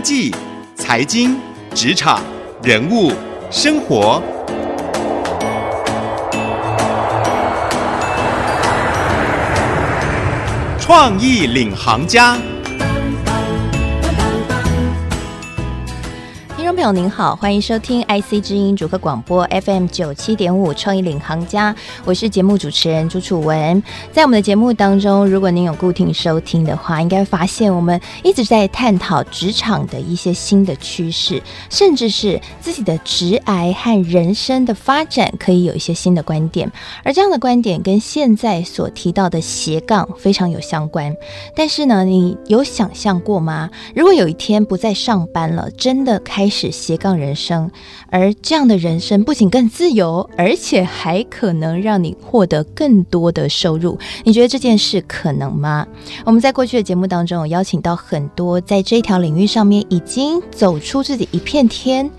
技、财经、职场、人物、生活，创意领航家。朋友您好，欢迎收听 IC 之音主客广播 FM 九七点五创意领航家，我是节目主持人朱楚文。在我们的节目当中，如果您有固定收听的话，应该发现我们一直在探讨职场的一些新的趋势，甚至是自己的职涯和人生的发展可以有一些新的观点。而这样的观点跟现在所提到的斜杠非常有相关。但是呢，你有想象过吗？如果有一天不再上班了，真的开始。斜杠人生，而这样的人生不仅更自由，而且还可能让你获得更多的收入。你觉得这件事可能吗？我们在过去的节目当中有邀请到很多在这条领域上面已经走出自己一片天。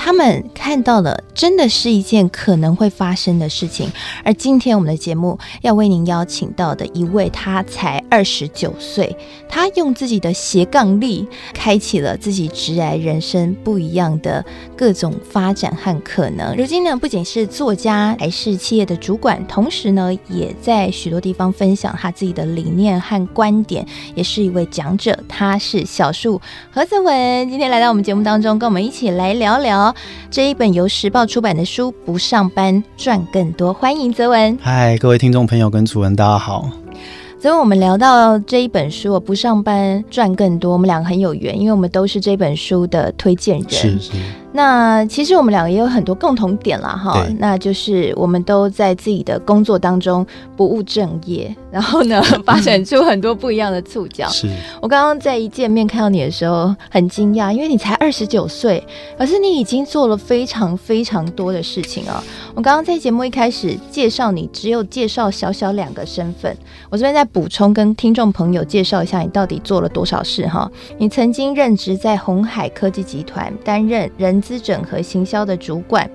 他们看到了，真的是一件可能会发生的事情。而今天我们的节目要为您邀请到的一位，他才二十九岁，他用自己的斜杠力，开启了自己职涯人生不一样的各种发展和可能。如今呢，不仅是作家，还是企业的主管，同时呢，也在许多地方分享他自己的理念和观点，也是一位讲者。他是小树何子文，今天来到我们节目当中，跟我们一起来聊聊。这一本由时报出版的书《不上班赚更多》，欢迎泽文。嗨，各位听众朋友跟楚文，大家好。所以我们聊到这一本书《我不上班赚更多》，我们两个很有缘，因为我们都是这本书的推荐人。是是。那其实我们两个也有很多共同点了，哈，那就是我们都在自己的工作当中不务正业，然后呢，发展出很多不一样的触角。是我刚刚在一见面看到你的时候很惊讶，因为你才二十九岁，可是你已经做了非常非常多的事情啊。我刚刚在节目一开始介绍你，只有介绍小小两个身份，我这边再补充跟听众朋友介绍一下，你到底做了多少事哈？你曾经任职在红海科技集团，担任人。资整合行销的主管，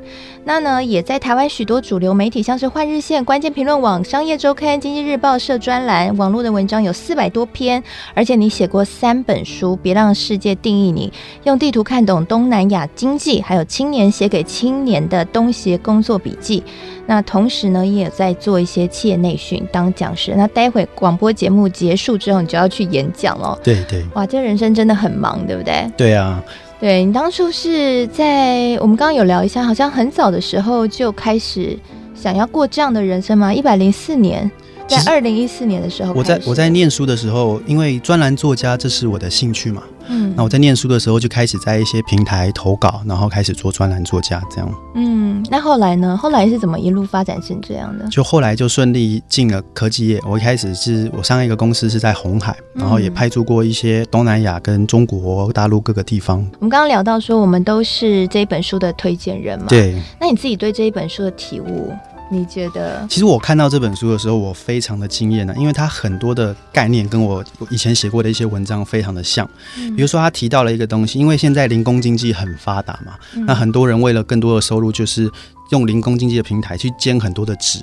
那呢也在台湾许多主流媒体，像是《换日线》、《关键评论网》、《商业周刊》、《经济日报》社专栏，网络的文章有四百多篇，而且你写过三本书，《别让世界定义你》、用地图看懂东南亚经济，还有青年写给青年的东协工作笔记。那同时呢，也有在做一些企业内训，当讲师。那待会广播节目结束之后，你就要去演讲了。对对，哇，这人生真的很忙，对不对？对啊。对，你当初是在我们刚刚有聊一下，好像很早的时候就开始想要过这样的人生吗？一百零四年。在二零一四年的时候，我在我在念书的时候，因为专栏作家这是我的兴趣嘛，嗯，那我在念书的时候就开始在一些平台投稿，然后开始做专栏作家这样。嗯，那后来呢？后来是怎么一路发展成这样的？就后来就顺利进了科技业。我一开始是我上一个公司是在红海，然后也派驻过一些东南亚跟中国大陆各个地方。我们刚刚聊到说，我们都是这一本书的推荐人嘛，对。那你自己对这一本书的体悟？你觉得？其实我看到这本书的时候，我非常的惊艳呢，因为它很多的概念跟我以前写过的一些文章非常的像。比如说，他提到了一个东西，因为现在零工经济很发达嘛，那很多人为了更多的收入，就是用零工经济的平台去兼很多的职。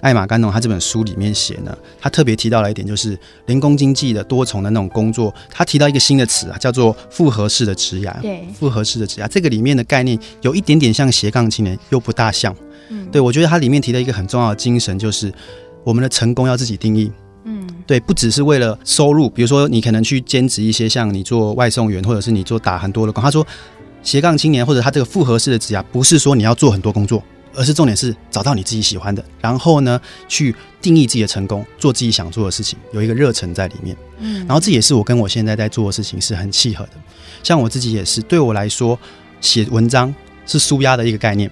艾玛甘农他这本书里面写呢，他特别提到了一点，就是零工经济的多重的那种工作。他提到一个新的词啊，叫做复合式的职涯。对，复合式的职涯，这个里面的概念有一点点像斜杠青年，又不大像。嗯，对，我觉得它里面提到一个很重要的精神就是，我们的成功要自己定义。嗯，对，不只是为了收入，比如说你可能去兼职一些，像你做外送员，或者是你做打很多的工。他说，斜杠青年或者他这个复合式的职涯，不是说你要做很多工作，而是重点是找到你自己喜欢的，然后呢，去定义自己的成功，做自己想做的事情，有一个热忱在里面。嗯，然后这也是我跟我现在在做的事情是很契合的。像我自己也是，对我来说，写文章是舒压的一个概念。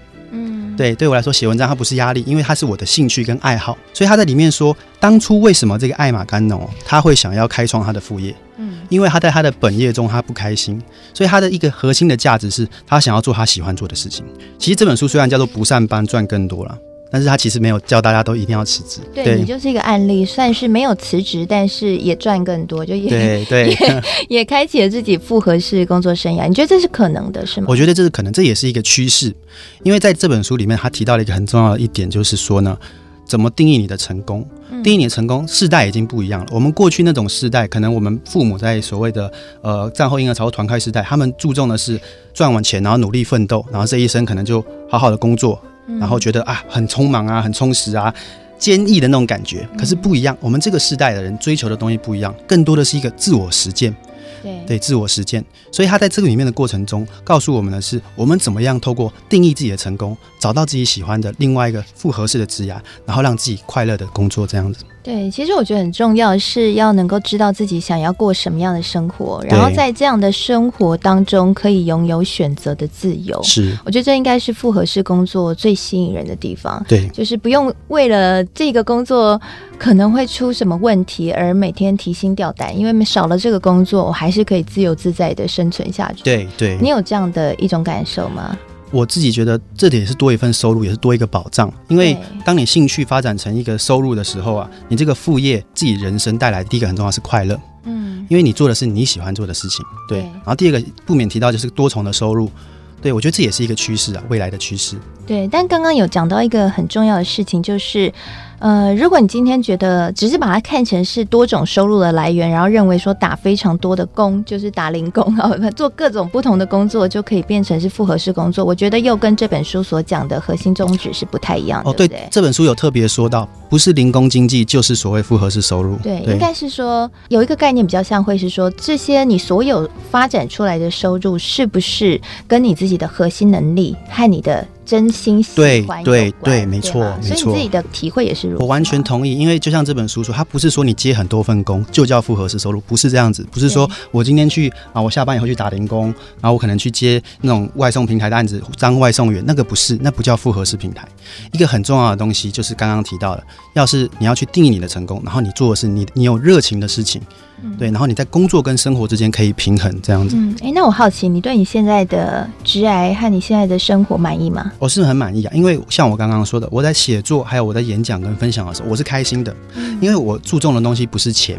对，对我来说写文章它不是压力，因为它是我的兴趣跟爱好。所以他在里面说，当初为什么这个艾玛甘农他会想要开创他的副业？嗯，因为他在他的本业中他不开心，所以他的一个核心的价值是他想要做他喜欢做的事情。其实这本书虽然叫做不上班赚更多了。但是他其实没有叫大家都一定要辞职，对，对你就是一个案例，算是没有辞职，但是也赚更多，就也对 对也 也开启了自己复合式工作生涯。你觉得这是可能的，是吗？我觉得这是可能，这也是一个趋势，因为在这本书里面，他提到了一个很重要的一点，就是说呢，怎么定义你的成功？定义你的成功，世代已经不一样了。我们过去那种世代，可能我们父母在所谓的呃战后婴儿潮团开时代，他们注重的是赚完钱，然后努力奋斗，然后这一生可能就好好的工作，然后觉得啊很匆忙啊，很充实啊，坚毅的那种感觉。可是不一样，我们这个世代的人追求的东西不一样，更多的是一个自我实践。对，对，自我实践，所以他在这个里面的过程中，告诉我们的是，我们怎么样透过定义自己的成功，找到自己喜欢的另外一个复合式的职涯，然后让自己快乐的工作，这样子。对，其实我觉得很重要是要能够知道自己想要过什么样的生活，然后在这样的生活当中可以拥有选择的自由。是，我觉得这应该是复合式工作最吸引人的地方。对，就是不用为了这个工作可能会出什么问题而每天提心吊胆，因为少了这个工作，我还是可以自由自在的生存下去。对对，你有这样的一种感受吗？我自己觉得这点也是多一份收入，也是多一个保障。因为当你兴趣发展成一个收入的时候啊，你这个副业自己人生带来的第一个很重要是快乐。嗯，因为你做的是你喜欢做的事情。对。然后第二个不免提到就是多重的收入。对，我觉得这也是一个趋势啊，未来的趋势。对，但刚刚有讲到一个很重要的事情，就是。呃，如果你今天觉得只是把它看成是多种收入的来源，然后认为说打非常多的工就是打零工啊，做各种不同的工作就可以变成是复合式工作，我觉得又跟这本书所讲的核心宗旨是不太一样的。哦，对，这本书有特别说到，不是零工经济就是所谓复合式收入。对，对应该是说有一个概念比较像会是说，这些你所有发展出来的收入是不是跟你自己的核心能力和你的。真心喜欢，对对对，没错没错。所以你自己的体会也是如此。我完全同意，因为就像这本书说，它不是说你接很多份工就叫复合式收入，不是这样子。不是说我今天去啊，我下班以后去打零工，然后我可能去接那种外送平台的案子当外送员，那个不是，那不叫复合式平台。一个很重要的东西就是刚刚提到的，要是你要去定义你的成功，然后你做的是你你有热情的事情。对，然后你在工作跟生活之间可以平衡这样子。嗯，哎，那我好奇，你对你现在的职癌和你现在的生活满意吗？我是很满意啊，因为像我刚刚说的，我在写作还有我在演讲跟分享的时候，我是开心的，因为我注重的东西不是钱，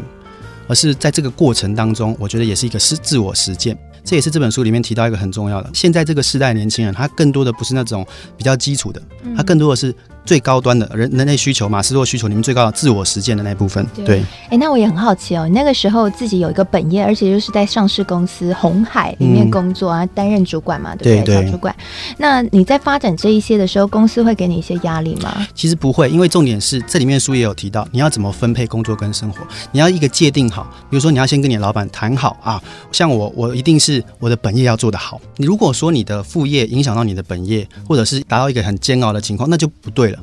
而是在这个过程当中，我觉得也是一个是自我实践。这也是这本书里面提到一个很重要的，现在这个时代年轻人，他更多的不是那种比较基础的，他更多的是。最高端的人人类需求，马斯洛需求里面最高的自我实践的那部分。对，哎、欸，那我也很好奇哦，你那个时候自己有一个本业，而且就是在上市公司红海里面工作啊，担、嗯、任主管嘛，对不对？小主管。那你在发展这一些的时候，公司会给你一些压力吗？其实不会，因为重点是这里面书也有提到，你要怎么分配工作跟生活，你要一个界定好。比如说，你要先跟你的老板谈好啊，像我，我一定是我的本业要做得好。你如果说你的副业影响到你的本业，或者是达到一个很煎熬的情况，那就不对了。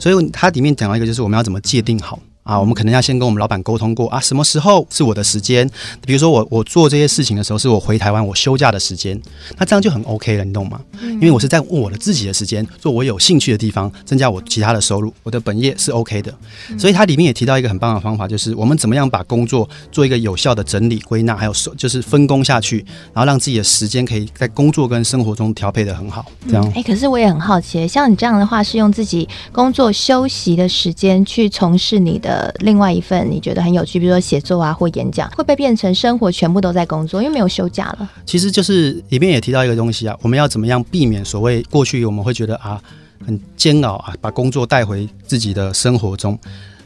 所以它里面讲到一个，就是我们要怎么界定好。啊，我们可能要先跟我们老板沟通过啊，什么时候是我的时间？比如说我我做这些事情的时候，是我回台湾我休假的时间，那这样就很 OK 了，你懂吗？因为我是在用我的自己的时间做我有兴趣的地方，增加我其他的收入，我的本业是 OK 的。所以它里面也提到一个很棒的方法，就是我们怎么样把工作做一个有效的整理归纳，还有就是分工下去，然后让自己的时间可以在工作跟生活中调配得很好。这样。哎，可是我也很好奇，像你这样的话，是用自己工作休息的时间去从事你的。呃，另外一份你觉得很有趣，比如说写作啊或演讲，会不会变成生活全部都在工作，因为没有休假了？其实就是里面也提到一个东西啊，我们要怎么样避免所谓过去我们会觉得啊很煎熬啊，把工作带回自己的生活中，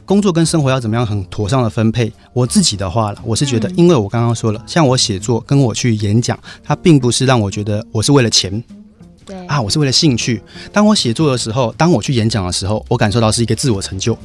工作跟生活要怎么样很妥善的分配？我自己的话了，我是觉得，因为我刚刚说了，像我写作跟我去演讲，它并不是让我觉得我是为了钱，对啊，我是为了兴趣。当我写作的时候，当我去演讲的时候，我感受到是一个自我成就。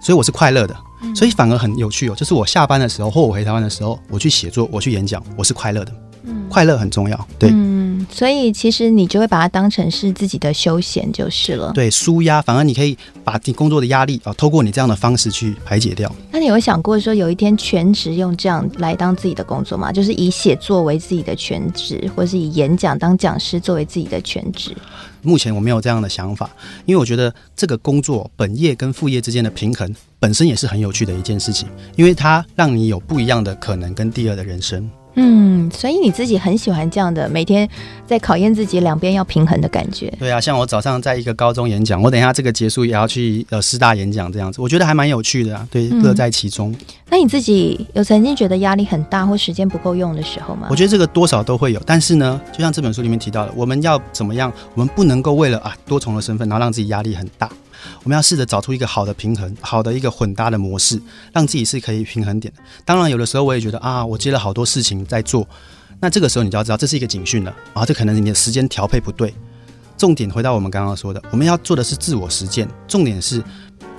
所以我是快乐的，所以反而很有趣哦。就是我下班的时候或我回台湾的时候，我去写作，我去演讲，我是快乐的。嗯，快乐很重要。对，嗯，所以其实你就会把它当成是自己的休闲就是了。对，舒压，反而你可以把你工作的压力啊，透过你这样的方式去排解掉。那你有想过说有一天全职用这样来当自己的工作吗？就是以写作为自己的全职，或是以演讲当讲师作为自己的全职？目前我没有这样的想法，因为我觉得这个工作本业跟副业之间的平衡本身也是很有趣的一件事情，因为它让你有不一样的可能跟第二的人生。嗯，所以你自己很喜欢这样的每天在考验自己两边要平衡的感觉。对啊，像我早上在一个高中演讲，我等一下这个结束也要去呃师大演讲这样子，我觉得还蛮有趣的啊。对，乐在其中。嗯，那你自己有曾经觉得压力很大或时间不够用的时候吗？我觉得这个多少都会有，但是呢，就像这本书里面提到的，我们要怎么样？我们不能够为了啊多重的身份，然后让自己压力很大。我们要试着找出一个好的平衡，好的一个混搭的模式，让自己是可以平衡点的。当然，有的时候我也觉得啊，我接了好多事情在做，那这个时候你就要知道，这是一个警讯了啊，这可能你的时间调配不对。重点回到我们刚刚说的，我们要做的是自我实践，重点是。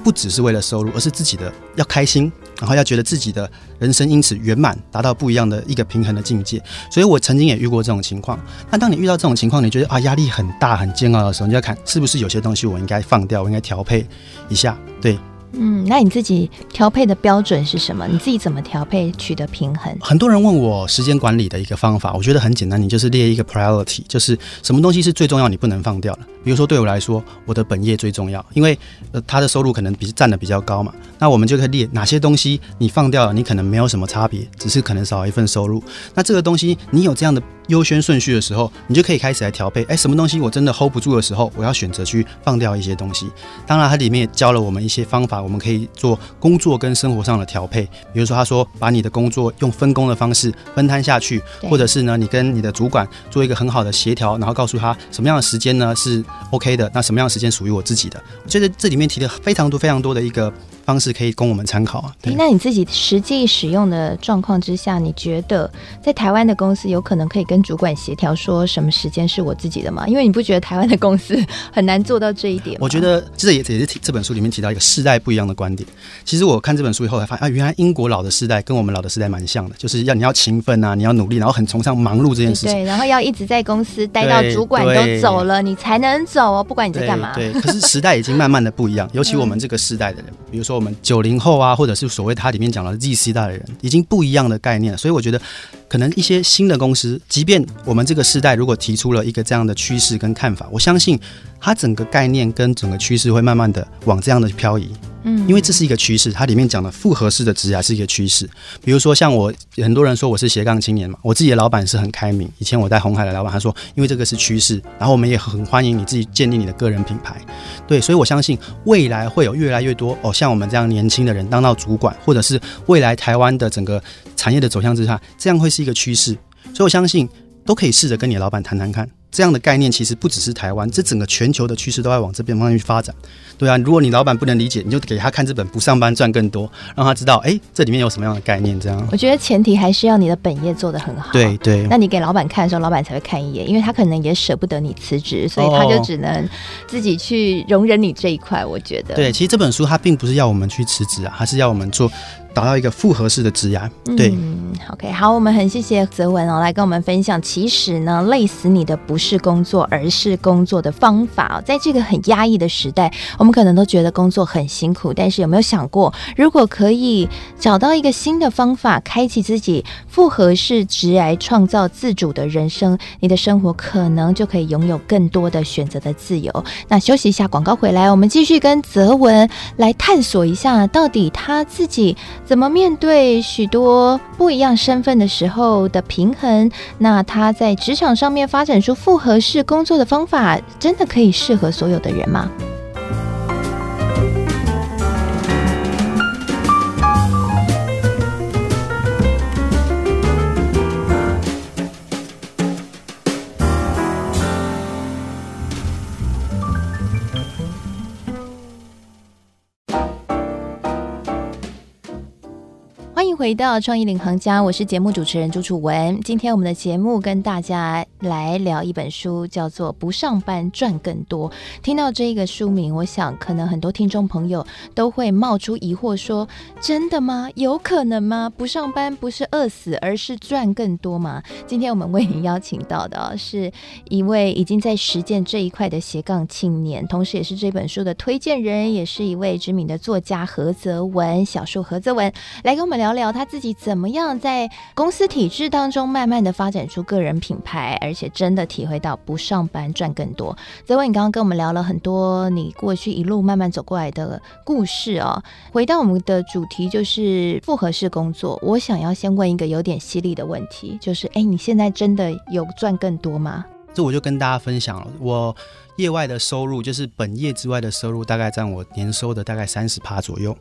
不只是为了收入，而是自己的要开心，然后要觉得自己的人生因此圆满，达到不一样的一个平衡的境界。所以我曾经也遇过这种情况。那当你遇到这种情况，你觉得啊压力很大、很煎熬的时候，你要看是不是有些东西我应该放掉，我应该调配一下，对。嗯，那你自己调配的标准是什么？你自己怎么调配取得平衡？很多人问我时间管理的一个方法，我觉得很简单，你就是列一个 priority，就是什么东西是最重要，你不能放掉的。比如说对我来说，我的本业最重要，因为呃他的收入可能比占的比较高嘛，那我们就可以列哪些东西你放掉了，你可能没有什么差别，只是可能少一份收入。那这个东西你有这样的优先顺序的时候，你就可以开始来调配。哎，什么东西我真的 hold 不住的时候，我要选择去放掉一些东西。当然，它里面也教了我们一些方法，我们可以做工作跟生活上的调配。比如说，他说把你的工作用分工的方式分摊下去，或者是呢，你跟你的主管做一个很好的协调，然后告诉他什么样的时间呢是 OK 的，那什么样的时间属于我自己的。我觉得这里面提了非常多非常多的一个。方式可以供我们参考啊。对，那你自己实际使用的状况之下，你觉得在台湾的公司有可能可以跟主管协调，说什么时间是我自己的吗？因为你不觉得台湾的公司很难做到这一点吗？我觉得这也也是这本书里面提到一个世代不一样的观点。其实我看这本书以后才发现啊，原来英国老的世代跟我们老的世代蛮像的，就是要你要勤奋啊，你要努力，然后很崇尚忙碌这件事情。对，然后要一直在公司待到主管都走了，你才能走哦，不管你在干嘛。对，对，可是时代已经慢慢的不一样，尤其我们这个世代的人，嗯、比如说我们九零后啊，或者是所谓它里面讲的 Z 世代的人，已经不一样的概念了。所以我觉得，可能一些新的公司，即便我们这个世代如果提出了一个这样的趋势跟看法，我相信它整个概念跟整个趋势会慢慢的往这样的漂移。嗯，因为这是一个趋势，它里面讲的复合式的职涯是一个趋势。比如说，像我很多人说我是斜杠青年嘛，我自己的老板是很开明。以前我在红海的老板他说，因为这个是趋势，然后我们也很欢迎你自己建立你的个人品牌。对，所以我相信未来会有越来越多哦，像我们这样年轻的人当到主管，或者是未来台湾的整个产业的走向之下，这样会是一个趋势。所以我相信都可以试着跟你的老板谈谈看。这样的概念其实不只是台湾，这整个全球的趋势都在往这边方向去发展。对啊，如果你老板不能理解，你就给他看这本《不上班赚更多》，让他知道，哎，这里面有什么样的概念。这样，我觉得前提还是要你的本业做得很好。对对。那你给老板看的时候，老板才会看一眼，因为他可能也舍不得你辞职，所以他就只能自己去容忍你这一块。我觉得。对，其实这本书它并不是要我们去辞职啊，它是要我们做。达到一个复合式的职涯，对，嗯，OK，好，我们很谢谢泽文哦，来跟我们分享。其实呢，累死你的不是工作，而是工作的方法。在这个很压抑的时代，我们可能都觉得工作很辛苦，但是有没有想过，如果可以找到一个新的方法，开启自己复合式职涯，创造自主的人生，你的生活可能就可以拥有更多的选择的自由。那休息一下，广告回来，我们继续跟泽文来探索一下，到底他自己。怎么面对许多不一样身份的时候的平衡？那他在职场上面发展出复合式工作的方法，真的可以适合所有的人吗？回到创意领航家，我是节目主持人朱楚文。今天我们的节目跟大家来聊一本书，叫做《不上班赚更多》。听到这个书名，我想可能很多听众朋友都会冒出疑惑说：“真的吗？有可能吗？不上班不是饿死，而是赚更多吗？”今天我们为您邀请到的是一位已经在实践这一块的斜杠青年，同时也是这本书的推荐人，也是一位知名的作家何泽文，小树何泽文，来跟我们聊聊。他他自己怎么样在公司体制当中慢慢的发展出个人品牌，而且真的体会到不上班赚更多。泽文，你刚刚跟我们聊了很多你过去一路慢慢走过来的故事哦。回到我们的主题，就是复合式工作。我想要先问一个有点犀利的问题，就是哎，你现在真的有赚更多吗？这我就跟大家分享了，我业外的收入，就是本业之外的收入，大概占我年收的大概三十趴左右。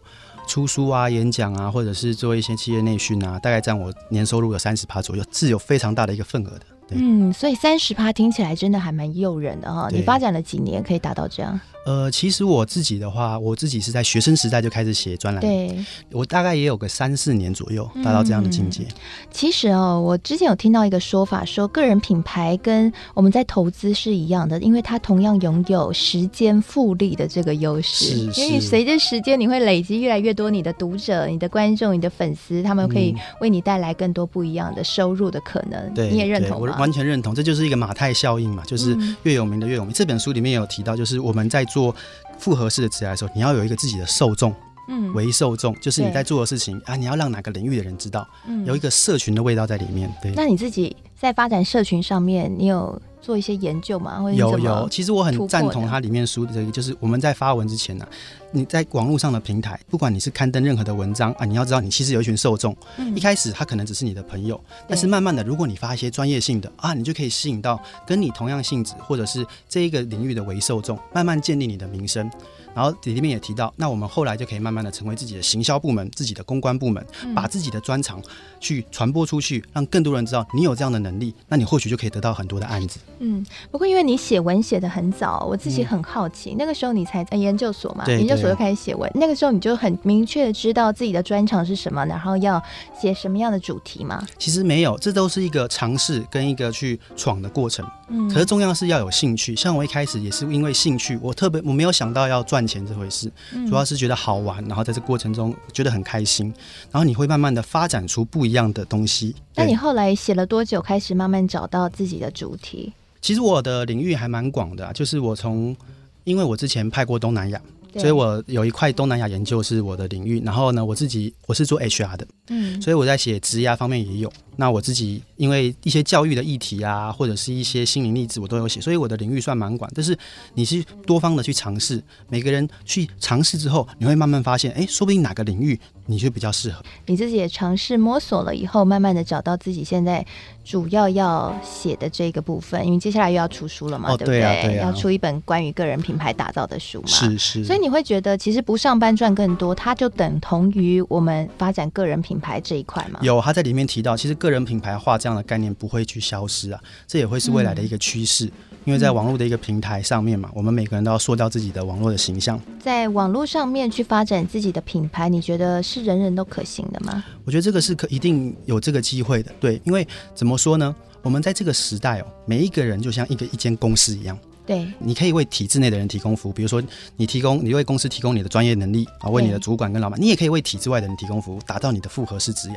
出书啊、演讲啊，或者是做一些企业内训啊，大概占我年收入的三十趴左右，是有非常大的一个份额的。嗯，所以三十趴听起来真的还蛮诱人的哈。你发展了几年可以达到这样？呃，其实我自己的话，我自己是在学生时代就开始写专栏，对，我大概也有个三四年左右达到这样的境界。嗯、其实哦，我之前有听到一个说法，说个人品牌跟我们在投资是一样的，因为它同样拥有时间复利的这个优势。是，是，因为随着时间，你会累积越来越多你的读者、你的观众、你的粉丝，他们可以为你带来更多不一样的收入的可能。对、嗯，你也认同吗？我完全认同，这就是一个马太效应嘛，就是越有名的越有名。嗯、这本书里面也有提到，就是我们在做复合式的职涯的时候，你要有一个自己的受众，嗯，为受众，就是你在做的事情啊，你要让哪个领域的人知道，嗯，有一个社群的味道在里面。对，那你自己在发展社群上面，你有做一些研究吗？或者有有，其实我很赞同它里面书的这个，就是我们在发文之前呢、啊，你在网络上的平台，不管你是刊登任何的文章啊，你要知道你其实有一群受众，嗯，一开始他可能只是你的朋友，但是慢慢的，如果你发一些专业性的啊，你就可以吸引到跟你同样性质或者是这一个领域的为受众，慢慢建立你的名声。然后里面也提到，那我们后来就可以慢慢的成为自己的行销部门、自己的公关部门，嗯、把自己的专长去传播出去，让更多人知道你有这样的能力，那你或许就可以得到很多的案子。嗯，不过因为你写文写的很早，我自己很好奇，嗯、那个时候你才在研究所嘛，研究所就开始写文，那个时候你就很明确的知道自己的专长是什么，然后要写什么样的主题吗？其实没有，这都是一个尝试跟一个去闯的过程。嗯，可是重要是要有兴趣。像我一开始也是因为兴趣，我特别我没有想到要赚钱这回事，主要是觉得好玩，然后在这过程中觉得很开心，然后你会慢慢的发展出不一样的东西。那你后来写了多久，开始慢慢找到自己的主题？其实我的领域还蛮广的啊，就是我从，因为我之前拍过东南亚。所以我有一块东南亚研究是我的领域，然后呢，我自己我是做 HR 的，嗯，所以我在写职涯方面也有。那我自己因为一些教育的议题啊，或者是一些心灵励志，我都有写，所以我的领域算蛮广。但是你是多方的去尝试，每个人去尝试之后，你会慢慢发现，哎，说不定哪个领域你就比较适合。你自己也尝试摸索了以后，慢慢的找到自己现在主要要写的这个部分，因为接下来又要出书了嘛，哦、对不对？对啊对啊、要出一本关于个人品牌打造的书嘛，是是。所以你会觉得，其实不上班赚更多，它就等同于我们发展个人品牌这一块嘛？有，他在里面提到，其实个人品牌化这样的概念不会去消失啊，这也会是未来的一个趋势。嗯、因为在网络的一个平台上面嘛，我们每个人都要塑造自己的网络的形象。在网络上面去发展自己的品牌，你觉得是人人都可行的吗？我觉得这个是可一定有这个机会的。对，因为怎么说呢？我们在这个时代哦，每一个人就像一个一间公司一样。对，你可以为体制内的人提供服务，比如说你提供，你为公司提供你的专业能力啊，为你的主管跟老板，你也可以为体制外的人提供服务，打造你的复合式职涯。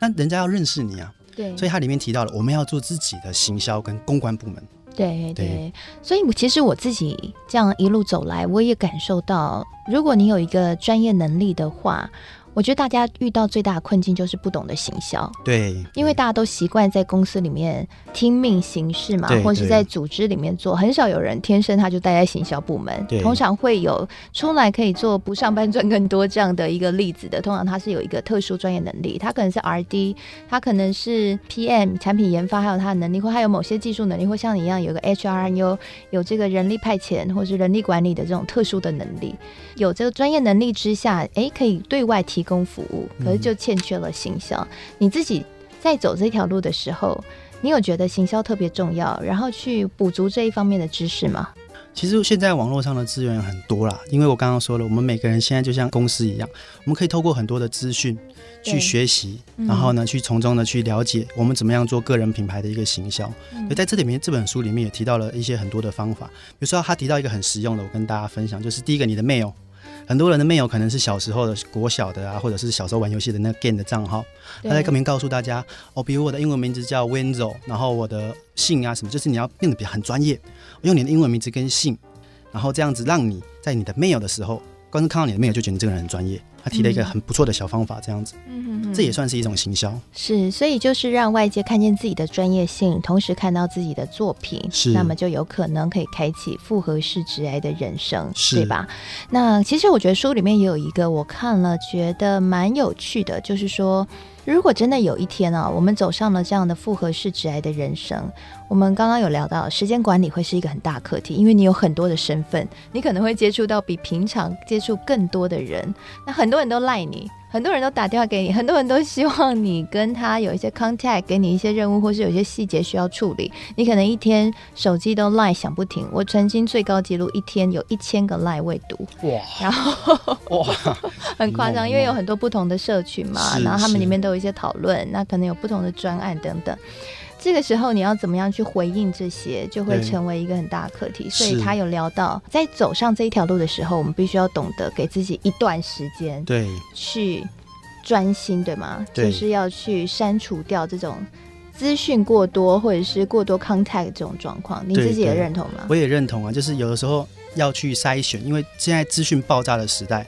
那人家要认识你啊，对，所以它里面提到了，我们要做自己的行销跟公关部门。对对，对，所以其实我自己这样一路走来，我也感受到，如果你有一个专业能力的话。我觉得大家遇到最大的困境就是不懂得行销，对，因为大家都习惯在公司里面听命行事嘛，或者是在组织里面做，很少有人天生他就待在行销部门。通常会有出来可以做不上班赚更多这样的一个例子的，通常他是有一个特殊专业能力，他可能是 R&D，他可能是 PM 产品研发，还有他的能力，或还有某些技术能力，或像你一样有个 HR，有有这个人力派遣或是人力管理的这种特殊的能力，有这个专业能力之下，哎，可以对外提供服务，可是就欠缺了行销。嗯。你自己在走这条路的时候，你有觉得行销特别重要，然后去补足这一方面的知识吗？其实现在网络上的资源很多啦，因为我刚刚说了，我们每个人现在就像公司一样，我们可以透过很多的资讯去学习，然后呢，去从中呢去了解我们怎么样做个人品牌的一个行销。嗯。所以在这里面，这本书里面也提到了一些很多的方法，比如说他提到一个很实用的，我跟大家分享，就是第一个，你的 mail。很多人的 mail 可能是小时候的国小的啊，或者是小时候玩游戏的那个 game 的账号。他在上面告诉大家哦，比如我的英文名字叫 Wenzel，然后我的姓啊什么，就是你要变得比较很专业，用你的英文名字跟姓，然后这样子让你在你的 mail 的时候，观众看到你的 mail 就觉得你这个人很专业。他提了一个很不错的小方法，这样子，嗯哼哼，这也算是一种行销。是，所以就是让外界看见自己的专业性，同时看到自己的作品，是，那么就有可能可以开启复合式直癌的人生，是，对吧？那其实我觉得书里面也有一个我看了觉得蛮有趣的，就是说。如果真的有一天啊，我们走上了这样的复合式致癌的人生，我们刚刚有聊到时间管理会是一个很大课题，因为你有很多的身份，你可能会接触到比平常接触更多的人，那很多人都赖你，很多人都打电话给你，很多人都希望你跟他有一些 contact，给你一些任务，或是有一些细节需要处理。你可能一天手机都 line 响不停。我曾经最高纪录一天有一千个 line 未读，哇！然后哇，很夸张，因为有很多不同的社群嘛，然后他们里面都有一些讨论，那可能有不同的专案等等。这个时候你要怎么样去回应这些，就会成为一个很大的课题。所以他有聊到，在走上这一条路的时候，我们必须要懂得给自己一段时间，对，去专心，对吗？就是要去删除掉这种资讯过多或者是过多 contact 这种状况。你自己也认同吗？我也认同啊，就是有的时候要去筛选，因为现在资讯爆炸的时代。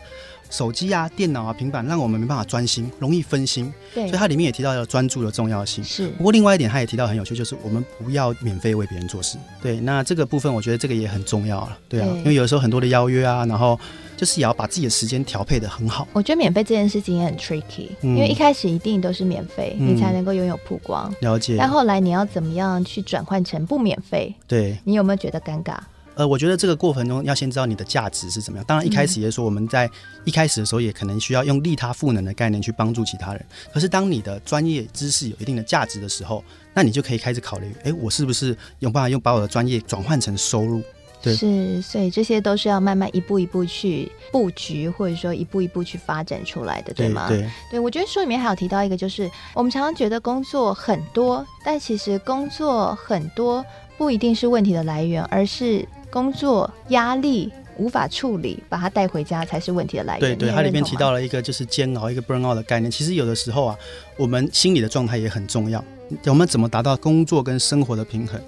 手机啊、电脑啊、平板，让我们没办法专心，容易分心。对，所以它里面也提到了专注的重要性。是。不过另外一点，他也提到很有趣，就是我们不要免费为别人做事。对，那这个部分我觉得这个也很重要了。对啊，对，因为有时候很多的邀约啊，然后就是也要把自己的时间调配的很好。我觉得免费这件事情也很 tricky，嗯，因为一开始一定都是免费，嗯，你才能够拥有曝光。了解。但后来你要怎么样去转换成不免费？对。你有没有觉得尴尬？呃，我觉得这个过程中要先知道你的价值是怎么样。当然，一开始也说我们在一开始的时候也可能需要用利他赋能的概念去帮助其他人。可是，当你的专业知识有一定的价值的时候，那你就可以开始考虑：哎，我是不是有办法用把我的专业转换成收入？对，是，所以这些都是要慢慢一步一步去布局，或者说一步一步去发展出来的，对吗？对，对，对，我觉得书里面还有提到一个，就是我们常常觉得工作很多，但其实工作很多不一定是问题的来源，而是。工作压力无法处理，把它带回家才是问题的来源。对对，它里面提到了一个就是煎熬，一个 burn out 的概念。其实有的时候啊，我们心理的状态也很重要。我们怎么达到工作跟生活的平衡，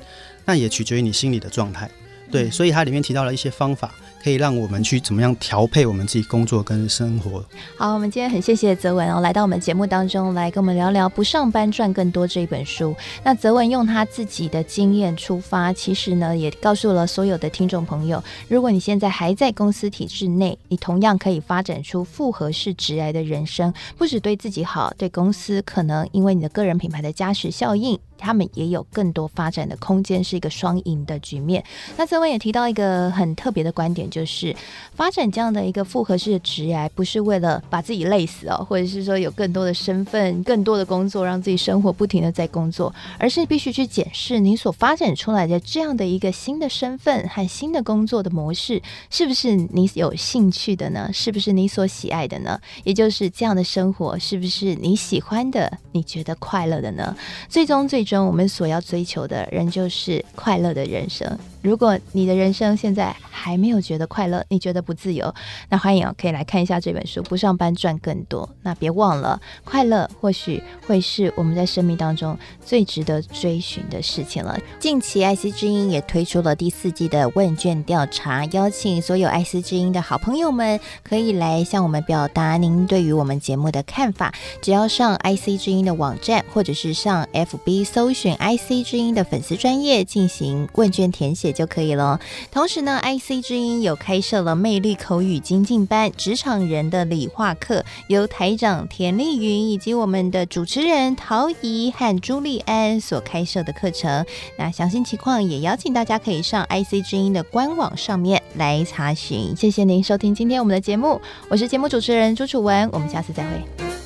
那也取决于你心理的状态。对，所以它里面提到了一些方法。可以让我们去怎么样调配我们自己工作跟生活。好，我们今天很谢谢泽文哦，来到我们节目当中来跟我们聊聊《不上班赚更多》这一本书。那泽文用他自己的经验出发，其实呢也告诉了所有的听众朋友，如果你现在还在公司体制内，你同样可以发展出复合式职涯的人生，不止对自己好，对公司可能因为你的个人品牌的加持效应，他们也有更多发展的空间，是一个双赢的局面。那泽文也提到一个很特别的观点。就是发展这样的一个复合式的职业，不是为了把自己累死哦，或者是说有更多的身份、更多的工作，让自己生活不停的在工作，而是必须去检视你所发展出来的这样的一个新的身份和新的工作的模式，是不是你有兴趣的呢？是不是你所喜爱的呢？也就是这样的生活，是不是你喜欢的？你觉得快乐的呢？最终，最中，我们所要追求的，仍旧是快乐的人生。如果你的人生现在还没有觉得快乐，你觉得不自由，那欢迎哦，可以来看一下这本书《不上班赚更多》。那别忘了，快乐或许会是我们在生命当中最值得追寻的事情了。近期爱惜之音也推出了第四季的问卷调查，邀请所有爱惜之音的好朋友们可以来向我们表达您对于我们节目的看法。只要上 IC 之音的网站，或者是上 FB 搜寻 IC 之音的粉丝专业进行问卷填写。就可以了。同时呢，IC 之音有开设了魅力口语精进班、职场人的理化课，由台长田丽云以及我们的主持人陶怡和朱莉安所开设的课程。那详细情况也邀请大家可以上 IC 之音的官网上面来查询。谢谢您收听今天我们的节目，我是节目主持人朱楚文，我们下次再会。